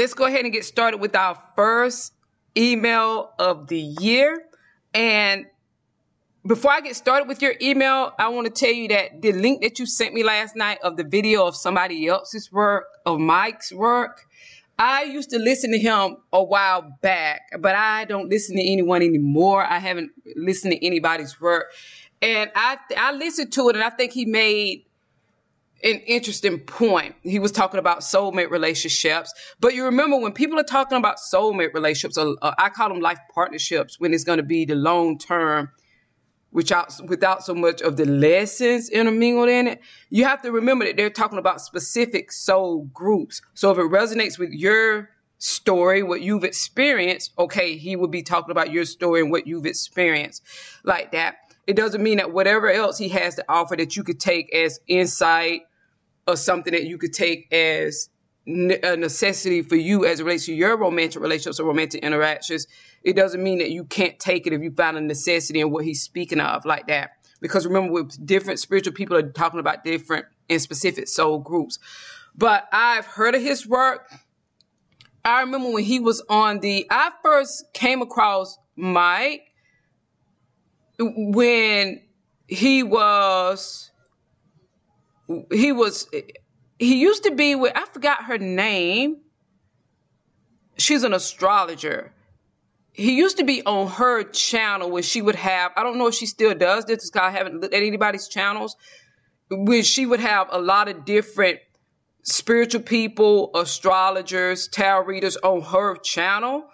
let's go ahead and get started with our first email of the year. And before I get started with your email, I want to tell you that the link that you sent me last night of the video of somebody else's work, of Mike's work, I used to listen to him a while back, but I don't listen to anyone anymore. I haven't listened to anybody's work. And I I listened to it and I think he made an interesting point. He was talking about soulmate relationships, but you remember when people are talking about soulmate relationships, uh, I call them life partnerships when it's going to be the long term, without without so much of the lessons intermingled in it. You have to remember that they're talking about specific soul groups. So if it resonates with your story, what you've experienced, okay, he would be talking about your story and what you've experienced like that. It doesn't mean that whatever else he has to offer that you could take as insight or something that you could take as a necessity for you as it relates to your romantic relationships or romantic interactions, it doesn't mean that you can't take it if you find a necessity in what he's speaking of like that. Because remember, with different spiritual people are talking about different and specific soul groups. But I've heard of his work. I remember when he was on the, I first came across Mike when he was he was he used to be with I forgot her name. She's an astrologer. He used to be on her channel where she would have, I don't know if she still does this because I haven't looked at anybody's channels, where she would have a lot of different spiritual people, astrologers, tarot readers on her channel.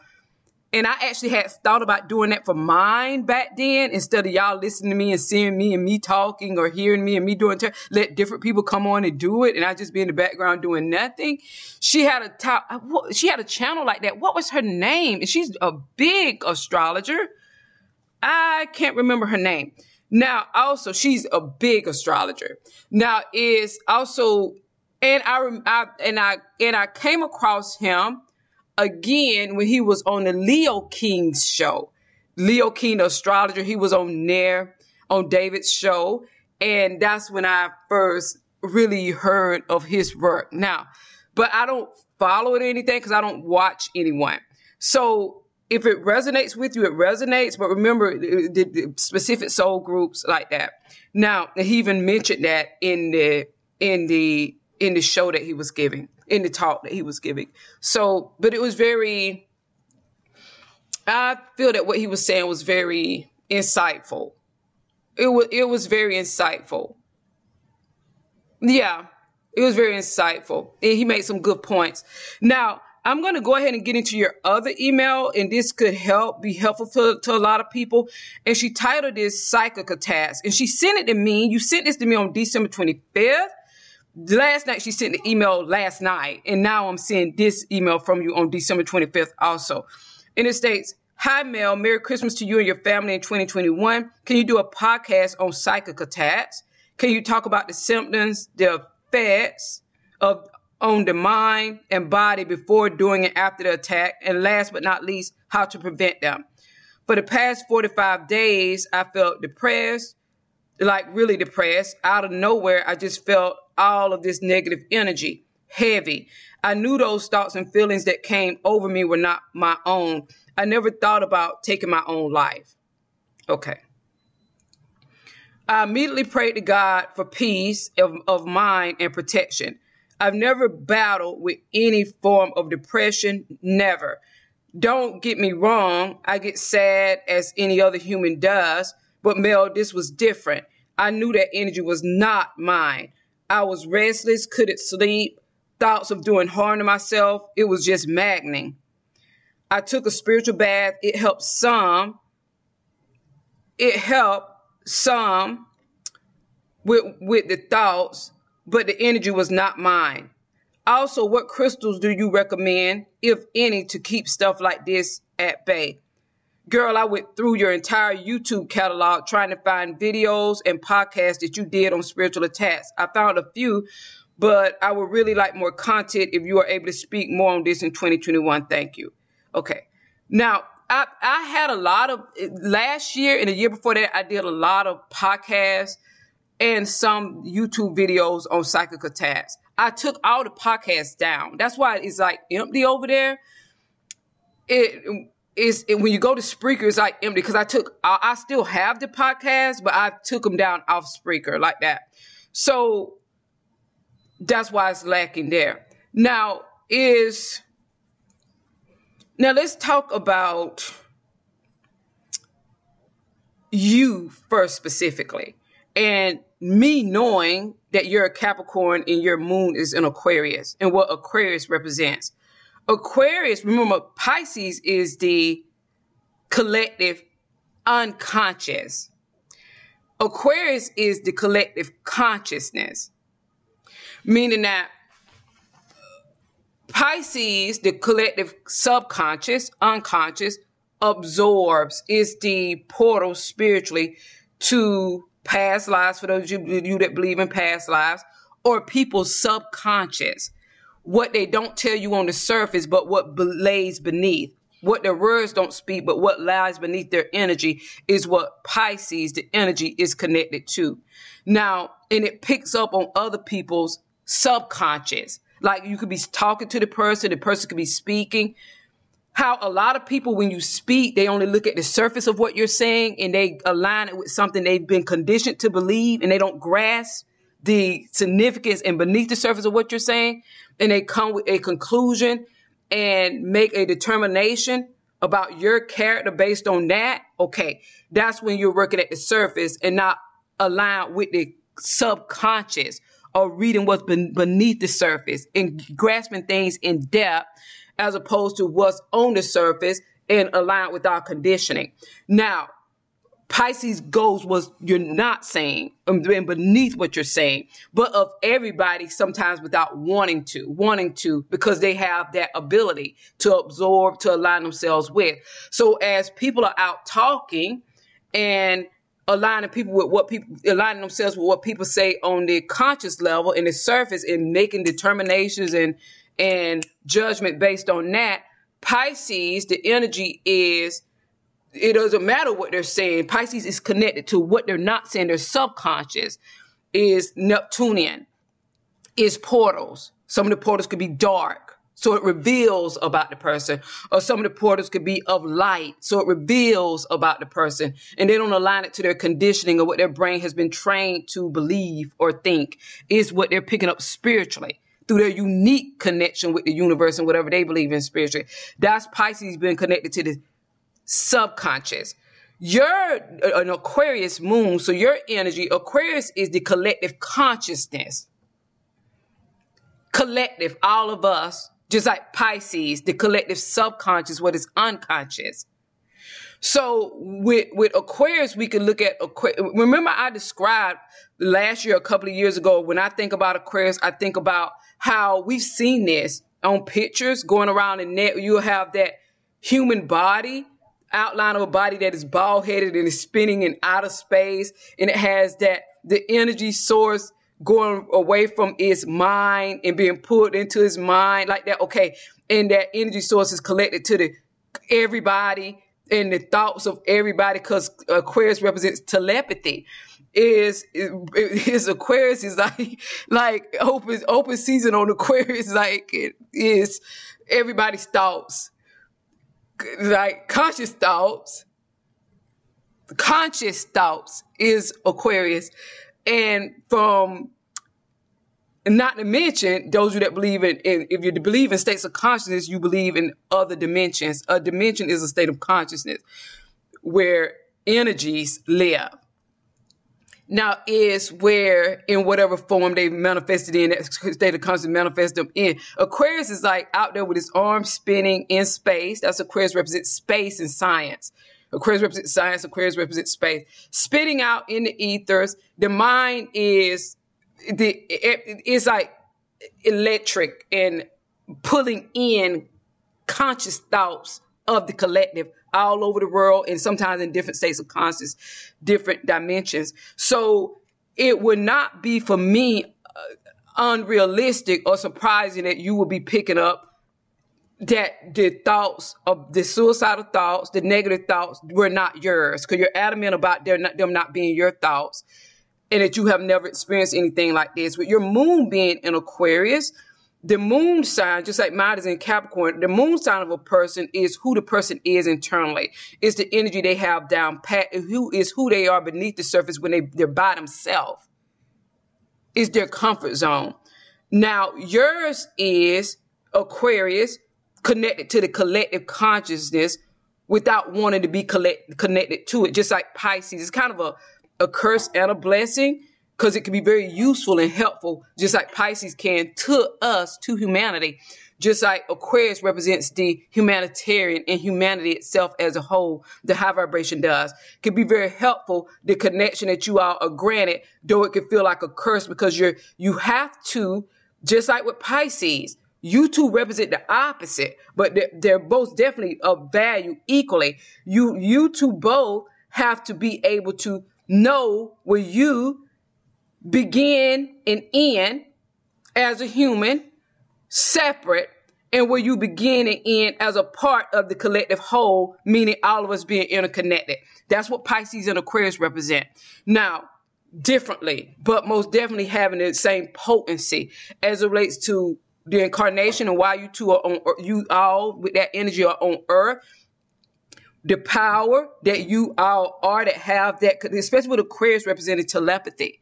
And I actually had thought about doing that for mine back then instead of y'all listening to me and seeing me and me talking or hearing me and me doing, ter- let different people come on and do it and I just be in the background doing nothing. She had a top, uh, she had a channel like that. What was her name? And she's a big astrologer. I can't remember her name. Now, also, she's a big astrologer. Now, is also, and I, I and I and I came across him again when he was on the Leo King show. Leo King, the astrologer, he was on there on David's show. And that's when I first really heard of his work. Now, but I don't follow it or anything because I don't watch anyone. So if it resonates with you, it resonates. But remember the, the, specific soul groups like that. Now, he even mentioned that in the in the in the show that he was giving in the talk that he was giving. So, but it was very, I feel that what he was saying was very insightful. It was, it was very insightful. Yeah, it was very insightful. And he made some good points. Now, I'm going to go ahead and get into your other email, and this could help be helpful to, to a lot of people. And she titled this Psychic Task. And she sent it to me. You sent this to me on December 25th last night she sent the email last night, and now I'm seeing this email from you on December 25th also. And it states, Hi Mel, Merry Christmas to you and your family in 2021. Can you do a podcast on psychic attacks? Can you talk about the symptoms, the effects of on the mind and body before, during, and after the attack? And last but not least, how to prevent them. For the past 45 days, I felt depressed, like really depressed. Out of nowhere, I just felt all of this negative energy heavy. I knew those thoughts and feelings that came over me were not my own. I never thought about taking my own life. Okay. I immediately prayed to God for peace of, of mind and protection. I've never battled with any form of depression, never. Don't get me wrong, I get sad as any other human does, but Mel, this was different. I knew that energy was not mine. I was restless, couldn't sleep, thoughts of doing harm to myself. It was just maddening. I took a spiritual bath. It helped some. It helped some with with the thoughts, but the energy was not mine. Also, what crystals do you recommend, if any, to keep stuff like this at bay? Girl, I went through your entire YouTube catalog trying to find videos and podcasts that you did on spiritual attacks. I found a few, but I would really like more content if you are able to speak more on this in 2021. Thank you. Okay. Now, I, I had a lot of eh, last year and the year before that, I did a lot of podcasts and some YouTube videos on psychic attacks. I took all the podcasts down. That's why it's like empty over there. It is it, when you go to Spreaker, it's like empty because I took I, I still have the podcast, but I took them down off Spreaker like that. So that's why it's lacking there. Now is now let's talk about you first specifically. And me knowing that you're a Capricorn and your moon is in Aquarius and what Aquarius represents. Aquarius, remember, Pisces is the collective unconscious. Aquarius is the collective consciousness, meaning that Pisces, the collective subconscious, unconscious, absorbs, is the portal spiritually to past lives for those of you, that believe in past lives or people's subconscious what they don't tell you on the surface but what lays beneath. What their words don't speak but what lies beneath their energy is what pisces the energy is connected to. Now and it picks up on other people's subconscious. Like you could be talking to the person the person could be speaking. How a lot of people, when you speak, they only look at the surface of what you're saying and they align it with something they've been conditioned to believe and they don't grasp the significance and beneath the surface of what you're saying. And they come with a conclusion and make a determination about your character based on that. Okay. That's when you're working at the surface and not aligned with the subconscious or reading what's beneath the surface and grasping things in depth as opposed to what's on the surface and aligned with our conditioning. Now, Pisces goes was you're not saying um, and beneath what you're saying, but of everybody sometimes without wanting to, wanting to because they have that ability to absorb, to align themselves with. So as people are out talking and aligning people with what people aligning themselves with what people say on the conscious level and the surface and making determinations and and judgment based on that. Pisces, the energy is it doesn't matter what they're saying. Pisces is connected to what they're not saying. Their subconscious is Neptunian, is portals. Some of the portals could be dark, so it reveals about the person. Or some of the portals could be of light, so it reveals about the person. And they don't align it to their conditioning or what their brain has been trained to believe or think is what they're picking up spiritually through their unique connection with the universe and whatever they believe in spiritually. That's Pisces being connected to the subconscious. You're uh, an Aquarius moon, so your energy, Aquarius is the collective consciousness. Collective, all of us, just like Pisces, the collective subconscious, what is unconscious. So with with Aquarius, we can look at Aquarius. Remember, I described last year, a couple of years ago, when I think about Aquarius, I think about how we've seen this on pictures going around the net. You have that human body outline of a body that is bald headed and is spinning in outer space, and it has that the energy source going away from its mind and being pulled into his mind like that. Okay, and that energy source is collected to the everybody and the thoughts of everybody because Aquarius represents telepathy is his Aquarius is like like open open season on Aquarius like it is everybody's thoughts like conscious thoughts conscious thoughts is Aquarius. And from not to mention those you that believe in, in, if you believe in states of consciousness you believe in other dimensions. A dimension is a state of consciousness where energies live now is where in whatever form they manifested in that state of consciousness manifest them in. Aquarius is like out there with his arms spinning in space. That's Aquarius represents space and science. Aquarius represents science, Aquarius represents space. Spitting out in the ethers, the mind is the it, it's like electric and pulling in conscious thoughts of the collective all over the world and sometimes in different states of consciousness, different dimensions. So it would not be for me uh, unrealistic or surprising that you would be picking up that the thoughts of the suicidal thoughts, the negative thoughts were not yours because you're adamant about not, them not being your thoughts. and that you have never experienced anything like this. With your moon being in Aquarius, the moon sign, just like mine is in Capricorn, the moon sign of a person is who the person is internally. It's the energy they have down pat, who is who they are beneath the surface when they, they're by themselves. Is their comfort zone. Now, yours is Aquarius connected to the collective consciousness without wanting to be collect, connected to it, just like Pisces. It's kind of a, a curse and a blessing because it can be very useful and helpful, just like Pisces can to us, to humanity. Just like Aquarius represents the humanitarian and humanity itself as a whole, the high vibration does. It Can be very helpful, the connection that you all are granted, though it can feel like a curse because you're, you have to, just like with Pisces, you two represent the opposite, but they're, they're both definitely of value equally. You, you two both have to be able to know where you begin and end as a human, separate, and where you begin and end as a part of the collective whole, meaning all of us being interconnected. That's what Pisces and Aquarius represent. Now, differently, but most definitely having the same potency as it relates to the incarnation and why you two are on you all with that energy are on earth the power that you all are that have that especially with aquarius representing telepathy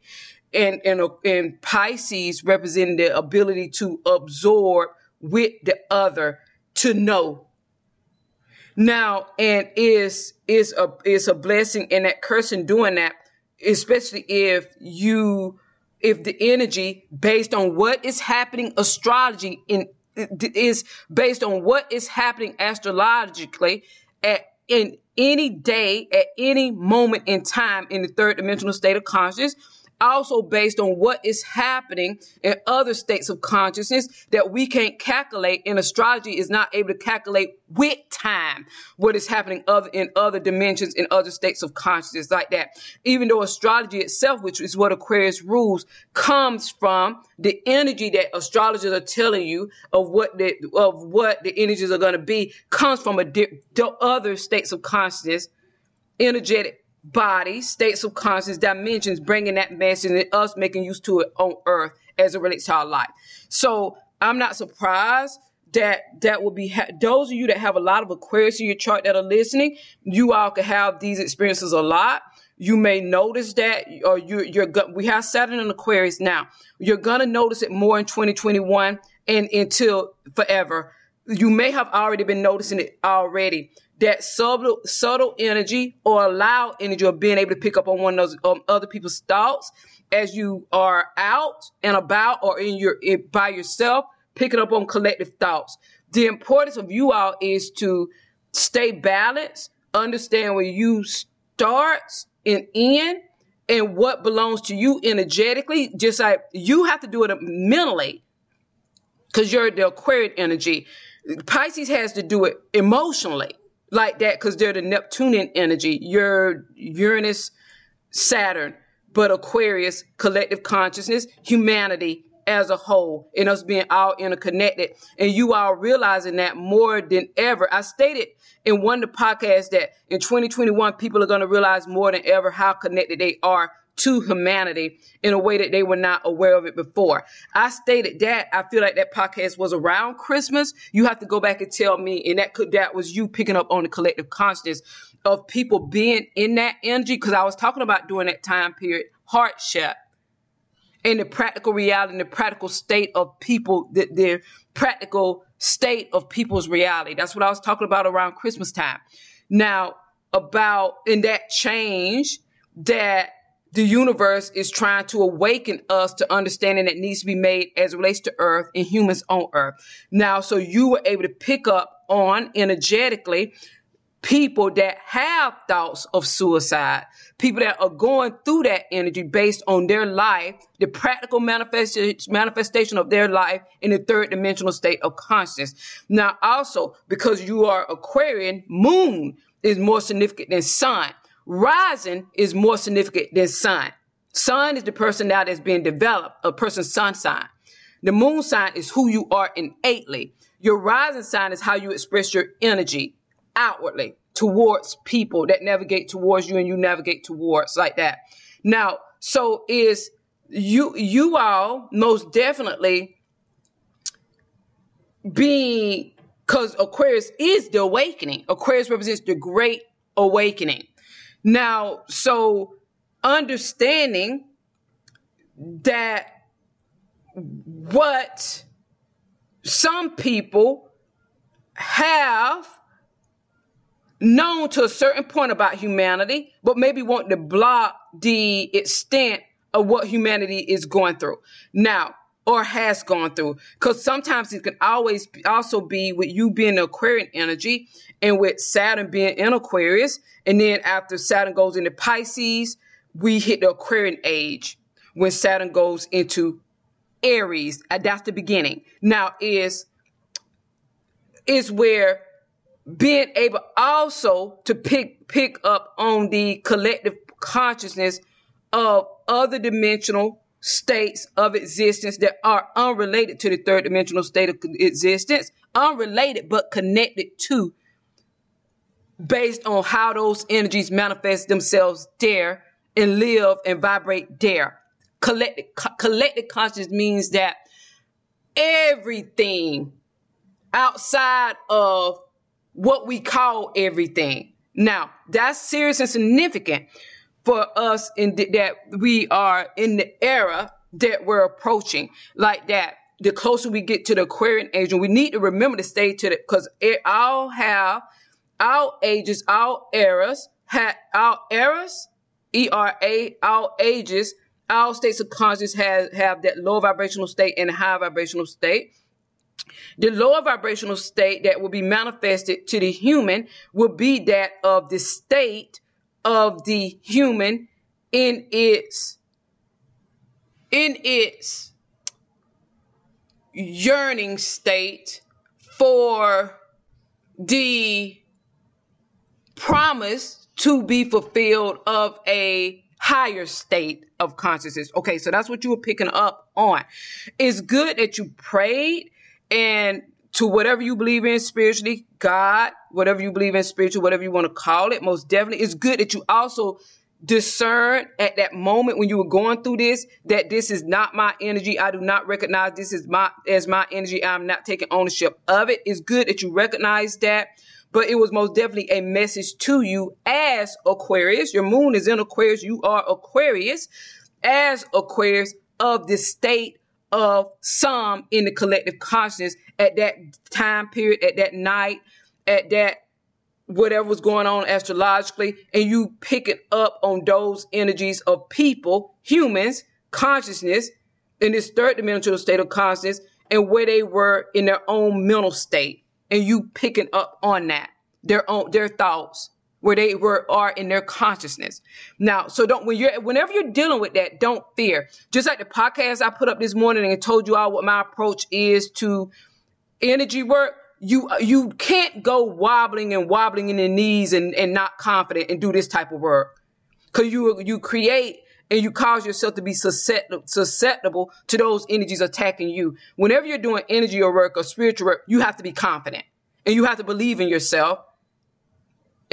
and and and Pisces representing the ability to absorb with the other to know. Now, and is is a is a blessing and that person doing that, especially if you if the energy based on what is happening astrology in is based on what is happening astrologically at in any day at any moment in time in the third dimensional state of consciousness also based on what is happening in other states of consciousness that we can't calculate and astrology is not able to calculate with time what is happening other in other dimensions in other states of consciousness like that. Even though astrology itself which is what aquarius rules comes from the energy that astrologers are telling you of what the of what the energies are going to be comes from a di- other states of consciousness energetic bodies, states of consciousness, dimensions, bringing that message and us making use to it on earth as it relates to our life. So I'm not surprised that that will be ha- those of you that have a lot of Aquarius in your chart that are listening. You all can have these experiences a lot. You may notice that, or you, you're go- we have Saturn in Aquarius now. You're gonna notice it more in 2021 and until forever. You may have already been noticing it already that subtle subtle energy or allow energy of being able to pick up on one of those um, other people's thoughts as you are out and about or in your by yourself picking up on collective thoughts. The importance of you all is to stay balanced understand where you starts and end and what belongs to you energetically just like you have to do it mentally because you're the aquarian energy. Pisces has to do it emotionally like that because they're the Neptunian energy. Your Uranus, Saturn, but Aquarius, collective consciousness, humanity as a whole, and us being all interconnected. And you all realizing that more than ever. I stated in one of the podcasts that in 2021, people are going to realize more than ever how connected they are to humanity in a way that they were not aware of it before. I stated that I feel like that podcast was around Christmas. You have to go back and tell me, and that could that was you picking up on the collective consciousness of people being in that energy because I was talking about during that time period hardship and the practical reality and the practical state of people that their practical state of people's reality. That's what I was talking about around Christmas time. Now, about in that change that the universe is trying to awaken us to understanding that needs to be made as it relates to earth and humans on earth. Now, so you were able to pick up on energetically people that have thoughts of suicide, people that are going through that energy based on their life, the practical manifestation of their life in the third dimensional state of consciousness. Now, also because you are Aquarian, moon is more significant than sun. Rising is more significant than sun. Sun is the personality that's being developed, a person's sun sign. The moon sign is who you are innately. Your rising sign is how you express your energy outwardly towards people that navigate towards you and you navigate towards like that. Now, so is you you all most definitely being because Aquarius is the awakening. Aquarius represents the great awakening. Now, so understanding that what some people have known to a certain point about humanity, but maybe want to block the extent of what humanity is going through. Now or has gone through. Because sometimes it can always also be with you being Aquarian energy and with Saturn being in Aquarius. And then after Saturn goes into Pisces, we hit the Aquarian age when Saturn goes into Aries. Uh, that's the beginning. Now is is where being able also to pick pick up on the collective consciousness of other dimensional states of existence that are unrelated to the third dimensional state of existence, unrelated but connected to based on how those energies manifest themselves there and live and vibrate there. Collective, co- collective consciousness means that everything outside of what we call everything. Now, that's serious and significant for us in th- that we are in the era that we're approaching like that. The closer we get to the Aquarian age, and we need to remember to stay to the because it all have our ages, our eras, had our eras, E R A, our ages, our states of consciousness have have that low vibrational state and high vibrational state. The lower vibrational state that will be manifested to the human will be that of the state of the human in its in its yearning state for the promise to be fulfilled of a higher state of consciousness. Okay, so that's what you were picking up on. It's good that you prayed and to whatever you believe in spiritually, God, whatever you believe in spiritual, whatever you want to call it, most definitely. It's good that you also discern at that moment when you were going through this that this is not my energy. I do not recognize this is my as my energy. I'm not taking ownership of it. It's good that you recognize that. But it was most definitely a message to you as Aquarius. Your moon is in Aquarius. You are Aquarius as Aquarius of the state of some in the collective consciousness at that time period, at that night, at that whatever was going on astrologically, and you pick it up on those energies of people, humans, consciousness, in this third dimensional state of consciousness, and where they were in their own mental state, and you picking up on that, their own their thoughts, where they were are in their consciousness. Now, so don't when you're whenever you're dealing with that, don't fear. Just like the podcast I put up this morning and told you all what my approach is to energy work. You you can't go wobbling and wobbling in the knees and, and not confident and do this type of work. Cause you you create and you cause yourself to be susceptible, susceptible to those energies attacking you. Whenever you're doing energy or work or spiritual work, you have to be confident and you have to believe in yourself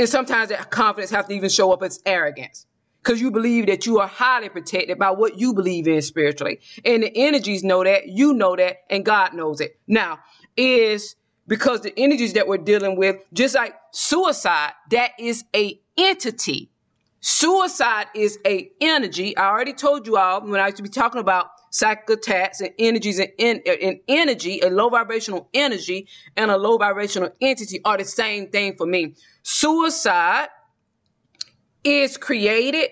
and sometimes that confidence has to even show up as arrogance because you believe that you are highly protected by what you believe in spiritually. And the energies know that, you know that, and God knows it. Now, is because the energies that we're dealing with, just like suicide, that is a entity. Suicide is a energy. I already told you all when I used to be talking about psychic attacks and energies and, and energy, a low vibrational energy and a low vibrational entity are the same thing for me. Suicide is created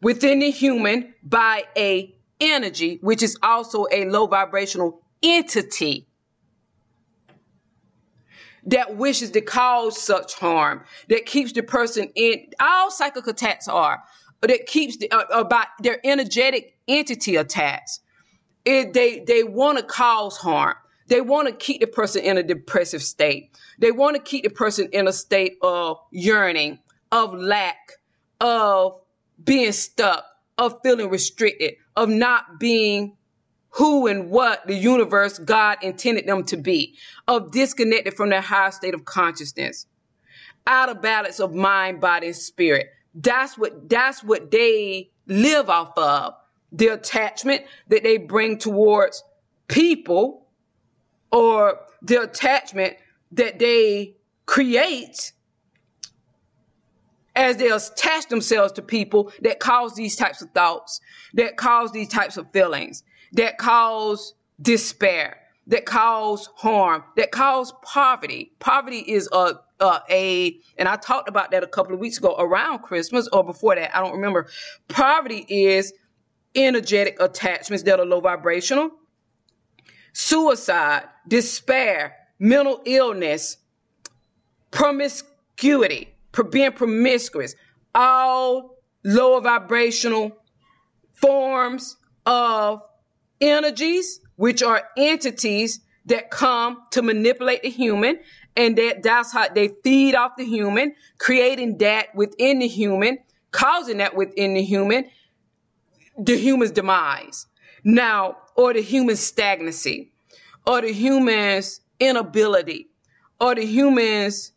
within the human by a energy, which is also a low vibrational entity that wishes to cause such harm, that keeps the person in, all psychic attacks are, that keeps the, uh, about their energetic entity attacks. It, they, they want to cause harm. They want to keep the person in a depressive state. They want to keep the person in a state of yearning, of lack, of being stuck, of feeling restricted, of not being who and what the universe God intended them to be, of disconnected from their higher state of consciousness, out of balance of mind, body, and spirit. That's what that's what they live off of the attachment that they bring towards people or the attachment that they create as they attach themselves to people that cause these types of thoughts, that cause these types of feelings, that cause despair, that cause harm, that cause poverty. Poverty is a, a, a, and I talked about that a couple of weeks ago around Christmas or before that. I don't remember. Poverty is energetic attachments that are low vibrational, suicide, despair, mental illness, promiscuity, being promiscuous, all lower vibrational forms of energies, which are entities that come to manipulate the human. And that, that's how they feed off the human, creating that within the human, causing that within the human, the human's demise. Now, or the human stagnancy, or the human's inability, or the human's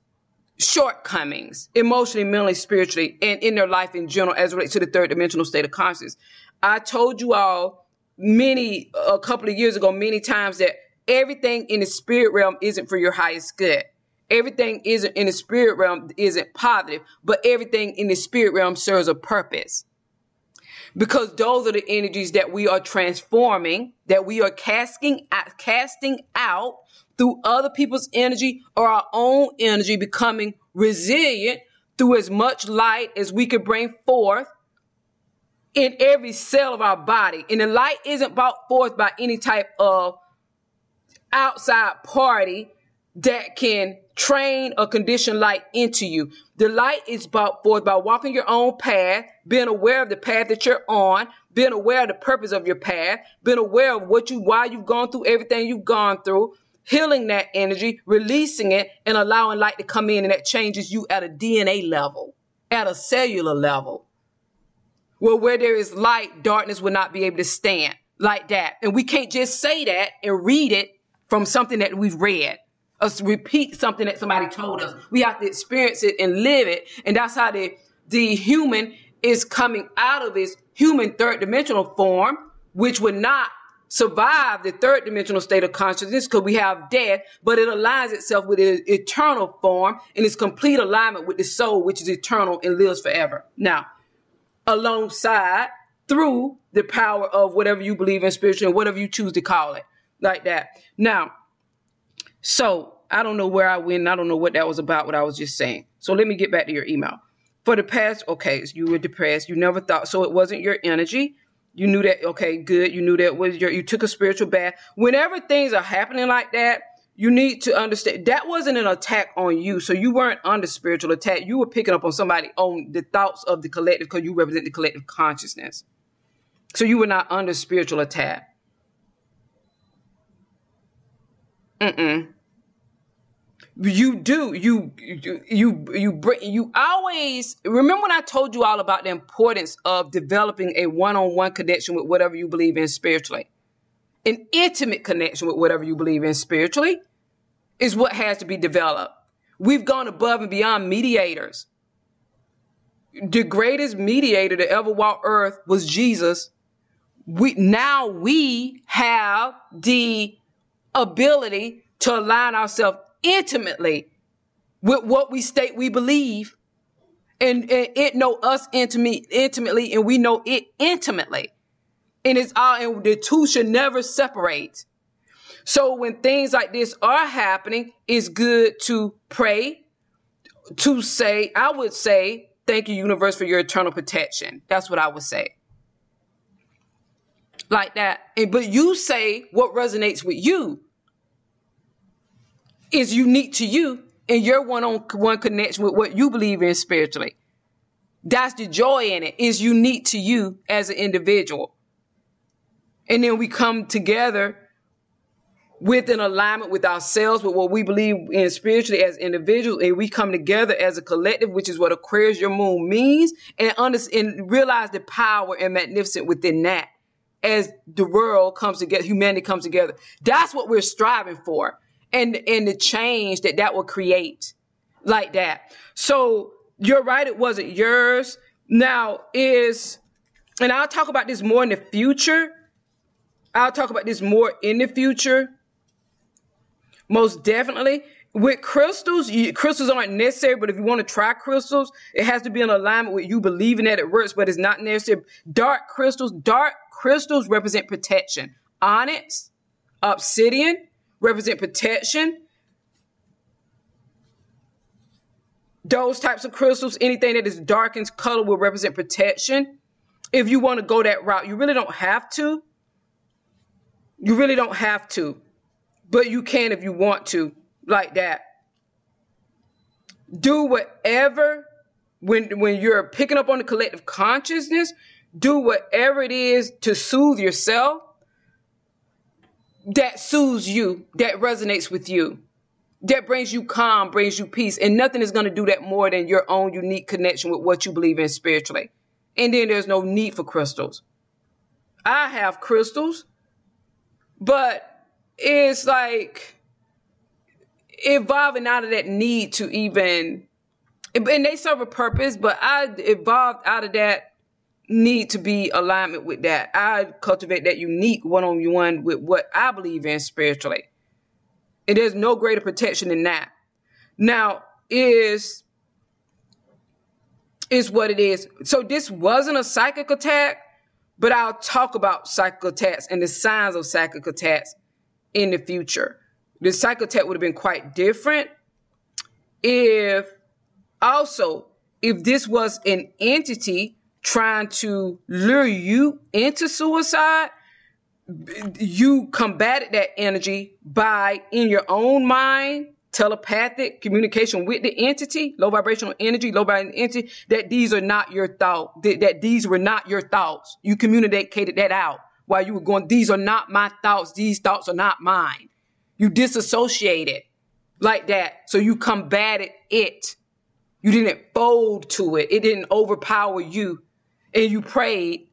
shortcomings, emotionally, mentally, spiritually, and in their life in general as relates to the third dimensional state of consciousness. I told you all many, a couple of years ago, many times that everything in the spirit realm isn't for your highest good. Everything isn't in the spirit realm isn't positive, but everything in the spirit realm serves a purpose. Because those are the energies that we are transforming, that we are casting out, casting out through other people's energy or our own energy, becoming resilient through as much light as we can bring forth in every cell of our body. And the light isn't brought forth by any type of outside party that can train or condition light into you. The light is brought forth by walking your own path, being aware of the path that you're on, being aware of the purpose of your path, being aware of what you, why you've gone through everything you've gone through, healing that energy, releasing it, and allowing light to come in, and that changes you at a DNA level, at a cellular level. Well, where there is light, darkness will not be able to stand like that. And we can't just say that and read it from something that we've read. Us repeat something that somebody told us. We have to experience it and live it. And that's how the, the human is coming out of its human third dimensional form, which would not survive the third dimensional state of consciousness because we have death, but it aligns itself with eternal form and its complete alignment with the soul, which is eternal and lives forever. Now, alongside through the power of whatever you believe in spiritual whatever you choose to call it, like that. Now, so I don't know where I went. I don't know what that was about, what I was just saying. So let me get back to your email. For the past, okay, you were depressed. You never thought, so it wasn't your energy. You knew that, okay, good. You knew that was your, you took a spiritual bath. Whenever things are happening like that, you need to understand that wasn't an attack on you. So you weren't under spiritual attack. You were picking up on somebody on the thoughts of the collective because you represent the collective consciousness. So you were not under spiritual attack. Mm-mm you do you you you you you always remember when I told you all about the importance of developing a one-on-one connection with whatever you believe in spiritually. An intimate connection with whatever you believe in spiritually is what has to be developed. We've gone above and beyond mediators. The greatest mediator to ever walk earth was Jesus. We now we have the ability to align ourselves intimately with what we state we believe. And, and it know us intimate, intimately, and we know it intimately. And it's all, and the two should never separate. So when things like this are happening, it's good to pray, to say, I would say, thank you, universe, for your eternal protection. That's what I would say. Like that. And, but you say what resonates with you is unique to you and your one-on-one connection with what you believe in spiritually. That's the joy in it. Is unique to you as an individual. And then we come together with an alignment with ourselves, with what we believe in spiritually as individuals, and we come together as a collective, which is what Aquarius your moon means, and, under, and realize the power and magnificent within that as the world comes together, humanity comes together. That's what we're striving for and and the change that that will create like that. So you're right, it wasn't yours. Now is and I'll talk about this more in the future. I'll talk about this more in the future. Most definitely. With crystals, you, crystals aren't necessary, but if you want to try crystals, it has to be in alignment with you believing that it works, but it's not necessary. Dark crystals, dark crystals represent protection. Onyx, obsidian represent protection. Those types of crystals, anything that is dark in color will represent protection. If you want to go that route, you really don't have to. You really don't have to, but you can if you want to, like that. Do whatever when when you're picking up on the collective consciousness, do whatever it is to soothe yourself that soothes you, that resonates with you, that brings you calm, brings you peace. And nothing is going to do that more than your own unique connection with what you believe in spiritually. And then there's no need for crystals. I have crystals, but it's like evolving out of that need to even, and they serve a purpose, but I evolved out of that need to be alignment with that. I cultivate that unique one on one with what I believe in spiritually. And there's no greater protection than that. Now, is is what it is. So this wasn't a psychic attack, but I'll talk about psychic attacks and the signs of psychic attacks in the future. The psychic attack would have been quite different if also if this was an entity trying to lure you into suicide, you combated that energy by in your own mind telepathic communication with the entity low vibrational energy low vibrational entity that these are not your thoughts that, that these were not your thoughts. You communicated that out while you were going these are not my thoughts. These thoughts are not mine. You disassociated like that so you combated it. You didn't fold to it. It didn't overpower you and you prayed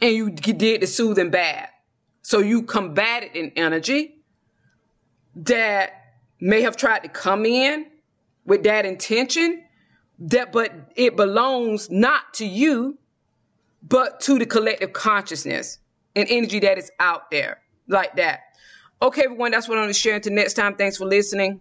and you did the soothing bath. So you combated an energy that may have tried to come in with that intention that but it belongs not to you but to the collective consciousness and energy that is out there like that. Okay everyone that's what i'm going to share until next time. Thanks for listening